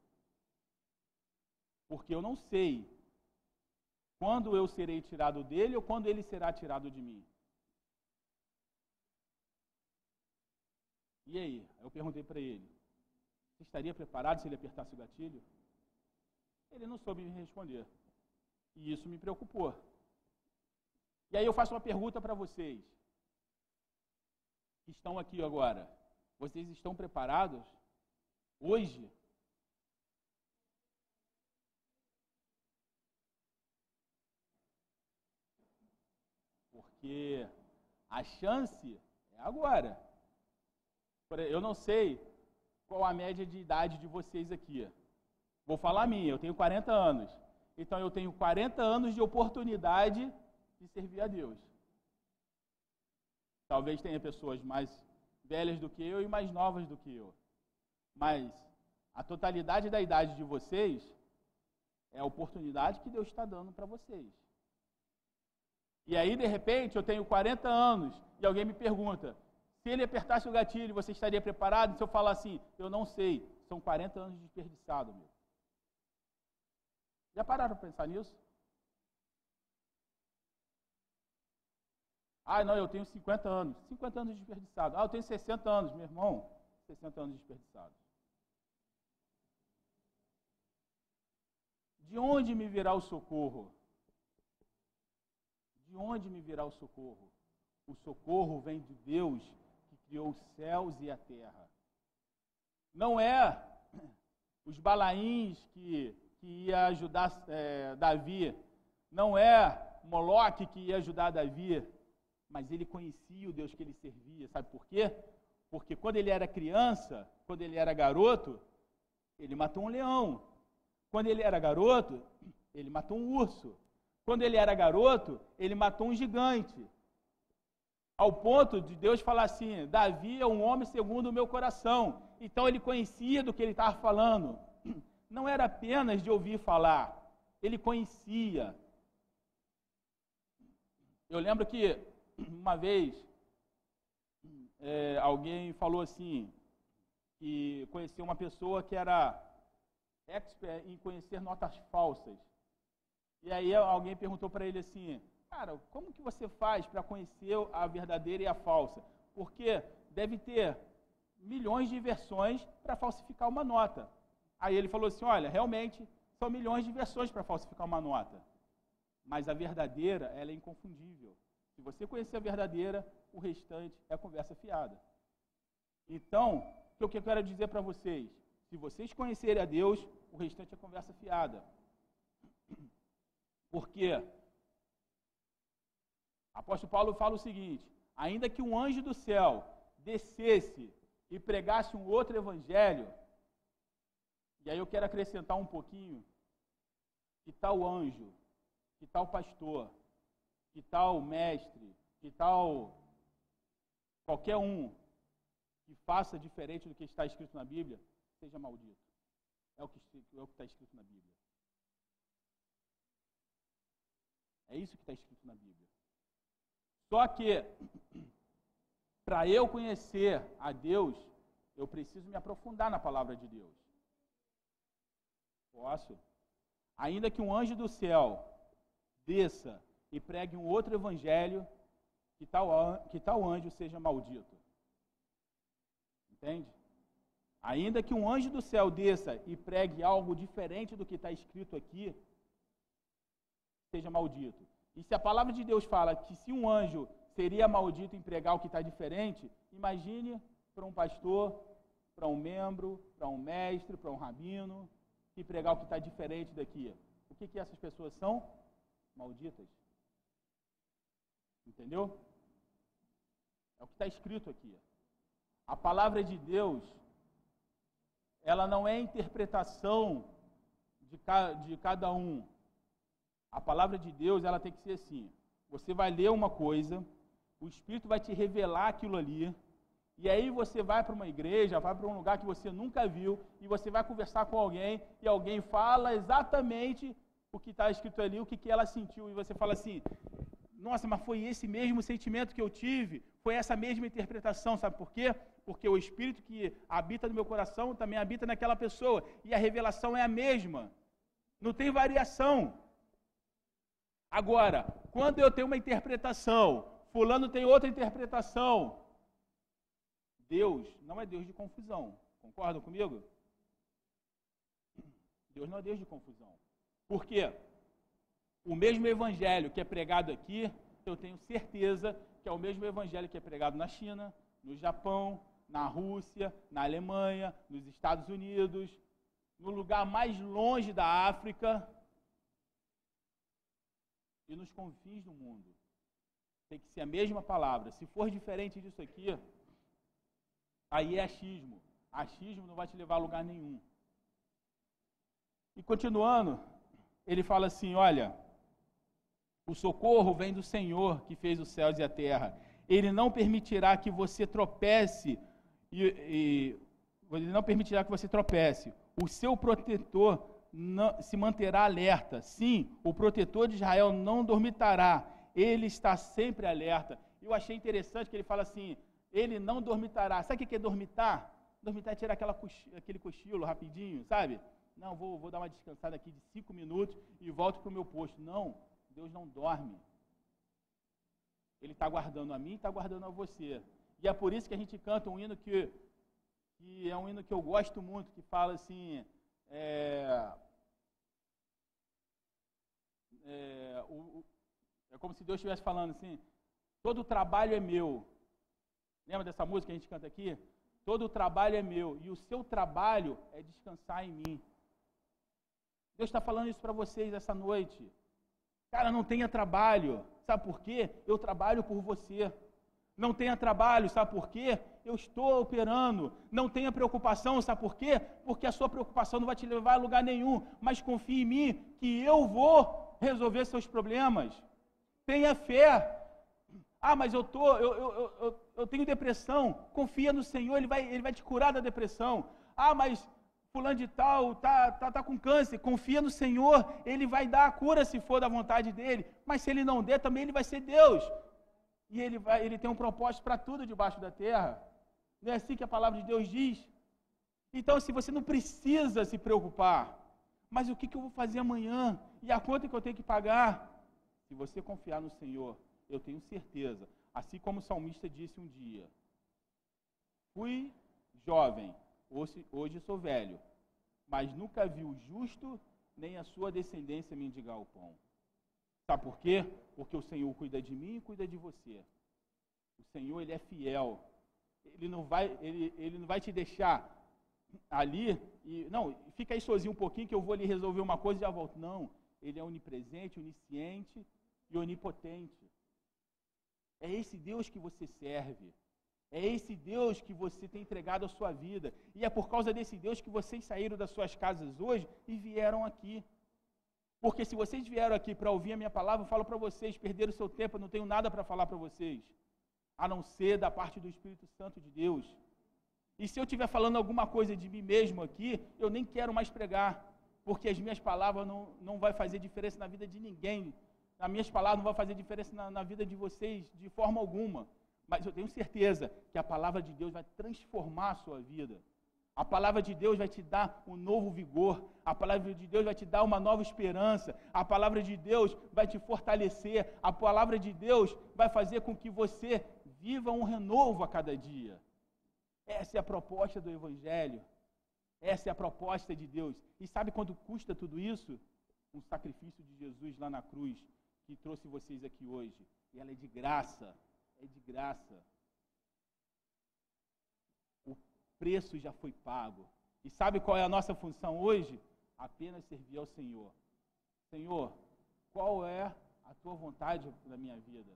Porque eu não sei quando eu serei tirado dele ou quando ele será tirado de mim. E aí? Eu perguntei para ele: Você estaria preparado se ele apertasse o gatilho? Ele não soube me responder. E isso me preocupou. E aí eu faço uma pergunta para vocês que estão aqui agora. Vocês estão preparados hoje? Porque a chance é agora. Eu não sei qual a média de idade de vocês aqui. Vou falar a minha, eu tenho 40 anos. Então eu tenho 40 anos de oportunidade de servir a Deus. Talvez tenha pessoas mais velhas do que eu e mais novas do que eu. Mas a totalidade da idade de vocês é a oportunidade que Deus está dando para vocês. E aí, de repente, eu tenho 40 anos e alguém me pergunta: se ele apertasse o gatilho, você estaria preparado? Se eu falar assim, eu não sei, são 40 anos desperdiçados, meu. Já pararam para pensar nisso? Ah, não, eu tenho 50 anos. 50 anos desperdiçados. Ah, eu tenho 60 anos, meu irmão. 60 anos desperdiçados. De onde me virá o socorro? De onde me virá o socorro? O socorro vem de Deus que criou os céus e a terra. Não é os balaíns que, que ia ajudar é, Davi, não é Moloque que ia ajudar Davi, mas ele conhecia o Deus que ele servia. Sabe por quê? Porque quando ele era criança, quando ele era garoto, ele matou um leão. Quando ele era garoto, ele matou um urso. Quando ele era garoto, ele matou um gigante. Ao ponto de Deus falar assim: Davi é um homem segundo o meu coração. Então ele conhecia do que ele estava falando. Não era apenas de ouvir falar, ele conhecia. Eu lembro que uma vez é, alguém falou assim, que conheceu uma pessoa que era expert em conhecer notas falsas. E aí alguém perguntou para ele assim, cara, como que você faz para conhecer a verdadeira e a falsa? Porque deve ter milhões de versões para falsificar uma nota. Aí ele falou assim, olha, realmente são milhões de versões para falsificar uma nota. Mas a verdadeira, ela é inconfundível. Se você conhecer a verdadeira, o restante é conversa fiada. Então, o que eu quero dizer para vocês? Se vocês conhecerem a Deus, o restante é conversa fiada. Porque apóstolo Paulo fala o seguinte: ainda que um anjo do céu descesse e pregasse um outro evangelho, e aí eu quero acrescentar um pouquinho, que tal anjo, que tal pastor, que tal mestre, que tal qualquer um que faça diferente do que está escrito na Bíblia, seja maldito. É o que, é o que está escrito na Bíblia. É isso que está escrito na Bíblia. Só que, para eu conhecer a Deus, eu preciso me aprofundar na palavra de Deus. Posso? Ainda que um anjo do céu desça e pregue um outro evangelho, que tal, que tal anjo seja maldito. Entende? Ainda que um anjo do céu desça e pregue algo diferente do que está escrito aqui, seja maldito. E se a palavra de Deus fala que se um anjo seria maldito em pregar o que está diferente, imagine para um pastor, para um membro, para um mestre, para um rabino, que pregar o que está diferente daqui. O que, que essas pessoas são? Malditas. Entendeu? É o que está escrito aqui. A palavra de Deus, ela não é interpretação de, ca, de cada um. A palavra de Deus, ela tem que ser assim. Você vai ler uma coisa, o Espírito vai te revelar aquilo ali, e aí você vai para uma igreja, vai para um lugar que você nunca viu, e você vai conversar com alguém, e alguém fala exatamente o que está escrito ali, o que, que ela sentiu, e você fala assim: nossa, mas foi esse mesmo sentimento que eu tive, foi essa mesma interpretação, sabe por quê? Porque o Espírito que habita no meu coração também habita naquela pessoa, e a revelação é a mesma, não tem variação. Agora, quando eu tenho uma interpretação, Fulano tem outra interpretação, Deus não é Deus de confusão, concordam comigo? Deus não é Deus de confusão. Por quê? o mesmo evangelho que é pregado aqui, eu tenho certeza que é o mesmo evangelho que é pregado na China, no Japão, na Rússia, na Alemanha, nos Estados Unidos, no lugar mais longe da África e nos confins do mundo. Tem que ser a mesma palavra. Se for diferente disso aqui, aí é achismo. Achismo não vai te levar a lugar nenhum. E continuando, ele fala assim: olha, o socorro vem do Senhor que fez os céus e a terra. Ele não permitirá que você tropece e, e ele não permitirá que você tropece. O seu protetor não, se manterá alerta. Sim, o protetor de Israel não dormitará. Ele está sempre alerta. Eu achei interessante que ele fala assim: ele não dormitará. Sabe o que é dormitar? Dormitar é tirar aquela, aquele cochilo rapidinho, sabe? Não, vou, vou dar uma descansada aqui de cinco minutos e volto para o meu posto. Não, Deus não dorme. Ele está guardando a mim e está guardando a você. E é por isso que a gente canta um hino que, que é um hino que eu gosto muito, que fala assim: é, é, o, é como se Deus estivesse falando assim: todo o trabalho é meu. Lembra dessa música que a gente canta aqui? Todo o trabalho é meu e o seu trabalho é descansar em mim. Deus está falando isso para vocês essa noite. Cara, não tenha trabalho. Sabe por quê? Eu trabalho por você. Não tenha trabalho, sabe por quê? Eu estou operando. Não tenha preocupação, sabe por quê? Porque a sua preocupação não vai te levar a lugar nenhum. Mas confie em mim que eu vou resolver seus problemas. Tenha fé. Ah, mas eu, tô, eu, eu, eu, eu tenho depressão. Confia no Senhor, Ele vai, Ele vai te curar da depressão. Ah, mas fulano de tal está tá, tá com câncer. Confia no Senhor, Ele vai dar a cura se for da vontade dEle. Mas se Ele não der, também Ele vai ser Deus. E Ele, vai, ele tem um propósito para tudo debaixo da terra. Não é assim que a palavra de Deus diz? Então, se você não precisa se preocupar, mas o que, que eu vou fazer amanhã? E a conta que eu tenho que pagar? Se você confiar no Senhor, eu tenho certeza. Assim como o salmista disse um dia: Fui jovem, hoje, hoje sou velho, mas nunca vi o justo nem a sua descendência mendigar o pão. Sabe por quê? Porque o Senhor cuida de mim e cuida de você. O Senhor, Ele é fiel. Ele não vai, ele, ele não vai te deixar ali e, não, fica aí sozinho um pouquinho que eu vou ali resolver uma coisa e já volto. Não, Ele é onipresente, onisciente e onipotente. É esse Deus que você serve. É esse Deus que você tem entregado a sua vida. E é por causa desse Deus que vocês saíram das suas casas hoje e vieram aqui. Porque se vocês vieram aqui para ouvir a minha palavra, eu falo para vocês, perderam o seu tempo, eu não tenho nada para falar para vocês, a não ser da parte do Espírito Santo de Deus. E se eu estiver falando alguma coisa de mim mesmo aqui, eu nem quero mais pregar, porque as minhas palavras não, não vai fazer diferença na vida de ninguém. As minhas palavras não vão fazer diferença na, na vida de vocês de forma alguma. Mas eu tenho certeza que a palavra de Deus vai transformar a sua vida. A palavra de Deus vai te dar um novo vigor. A palavra de Deus vai te dar uma nova esperança. A palavra de Deus vai te fortalecer. A palavra de Deus vai fazer com que você viva um renovo a cada dia. Essa é a proposta do Evangelho. Essa é a proposta de Deus. E sabe quanto custa tudo isso? Um sacrifício de Jesus lá na cruz, que trouxe vocês aqui hoje. E ela é de graça. É de graça preço já foi pago. E sabe qual é a nossa função hoje? Apenas servir ao Senhor. Senhor, qual é a tua vontade na minha vida?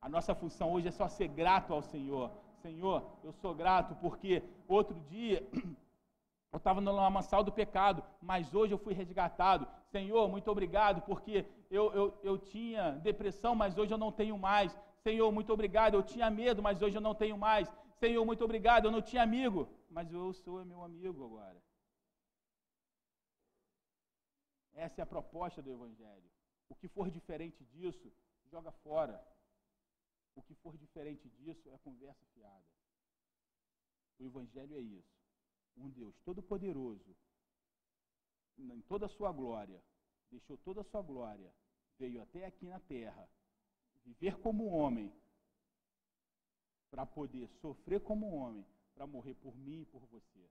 A nossa função hoje é só ser grato ao Senhor. Senhor, eu sou grato porque outro dia eu estava no lamaçal do pecado, mas hoje eu fui resgatado. Senhor, muito obrigado porque eu, eu, eu tinha depressão, mas hoje eu não tenho mais. Senhor, muito obrigado. Eu tinha medo, mas hoje eu não tenho mais. Senhor, muito obrigado, eu não tinha amigo, mas eu sou meu amigo agora. Essa é a proposta do Evangelho. O que for diferente disso, joga fora. O que for diferente disso é conversa fiada. O Evangelho é isso. Um Deus todo-poderoso, em toda a sua glória, deixou toda a sua glória, veio até aqui na terra, viver como homem, para poder sofrer como homem, para morrer por mim e por você.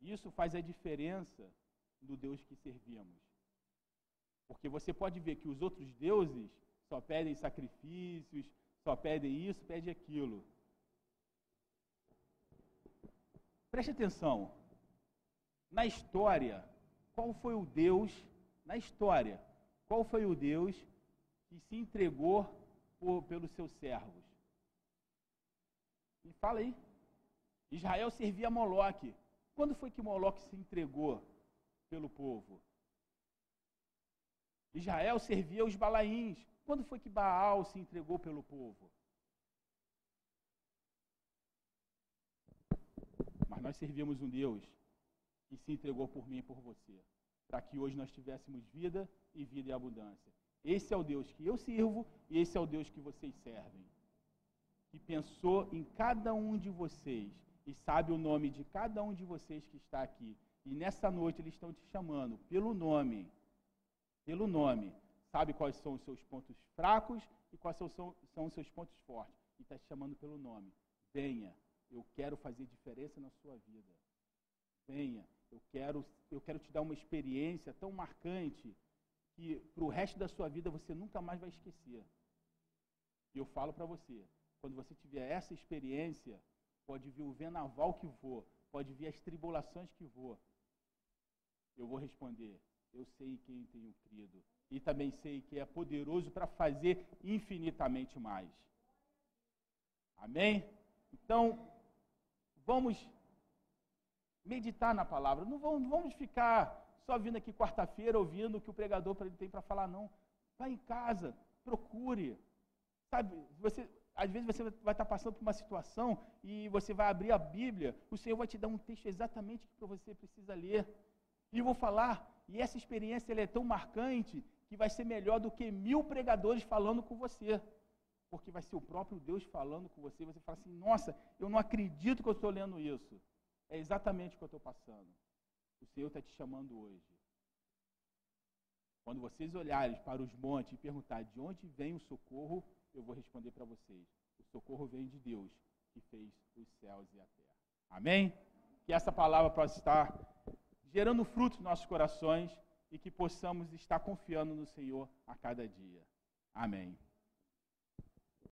Isso faz a diferença do Deus que servimos. Porque você pode ver que os outros deuses só pedem sacrifícios, só pedem isso, pedem aquilo. Preste atenção. Na história, qual foi o Deus, na história, qual foi o Deus que se entregou por, pelos seus servos? Me fala aí. Israel servia Moloque. Quando foi que Moloque se entregou pelo povo? Israel servia os Balaíns. Quando foi que Baal se entregou pelo povo? Mas nós servíamos um Deus que se entregou por mim e por você, para que hoje nós tivéssemos vida e vida em abundância. Esse é o Deus que eu sirvo e esse é o Deus que vocês servem que pensou em cada um de vocês e sabe o nome de cada um de vocês que está aqui. E nessa noite eles estão te chamando pelo nome. Pelo nome. Sabe quais são os seus pontos fracos e quais são, são os seus pontos fortes. E está te chamando pelo nome. Venha, eu quero fazer diferença na sua vida. Venha, eu quero, eu quero te dar uma experiência tão marcante que para o resto da sua vida você nunca mais vai esquecer. E eu falo para você, quando você tiver essa experiência, pode vir o vendaval que for, pode vir as tribulações que for, eu vou responder, eu sei quem tenho crido. E também sei que é poderoso para fazer infinitamente mais. Amém? Então, vamos meditar na palavra. Não vamos, não vamos ficar só vindo aqui quarta-feira ouvindo o que o pregador tem para falar, não. Vá em casa, procure. Sabe, você, às vezes você vai estar passando por uma situação e você vai abrir a Bíblia, o Senhor vai te dar um texto exatamente que você precisa ler. E vou falar, e essa experiência é tão marcante que vai ser melhor do que mil pregadores falando com você. Porque vai ser o próprio Deus falando com você. Você fala assim: nossa, eu não acredito que eu estou lendo isso. É exatamente o que eu estou passando. O Senhor está te chamando hoje. Quando vocês olharem para os montes e perguntar de onde vem o socorro, eu vou responder para vocês: o socorro vem de Deus, que fez os céus e a terra. Amém? Que essa palavra possa estar gerando frutos nos nossos corações e que possamos estar confiando no Senhor a cada dia. Amém.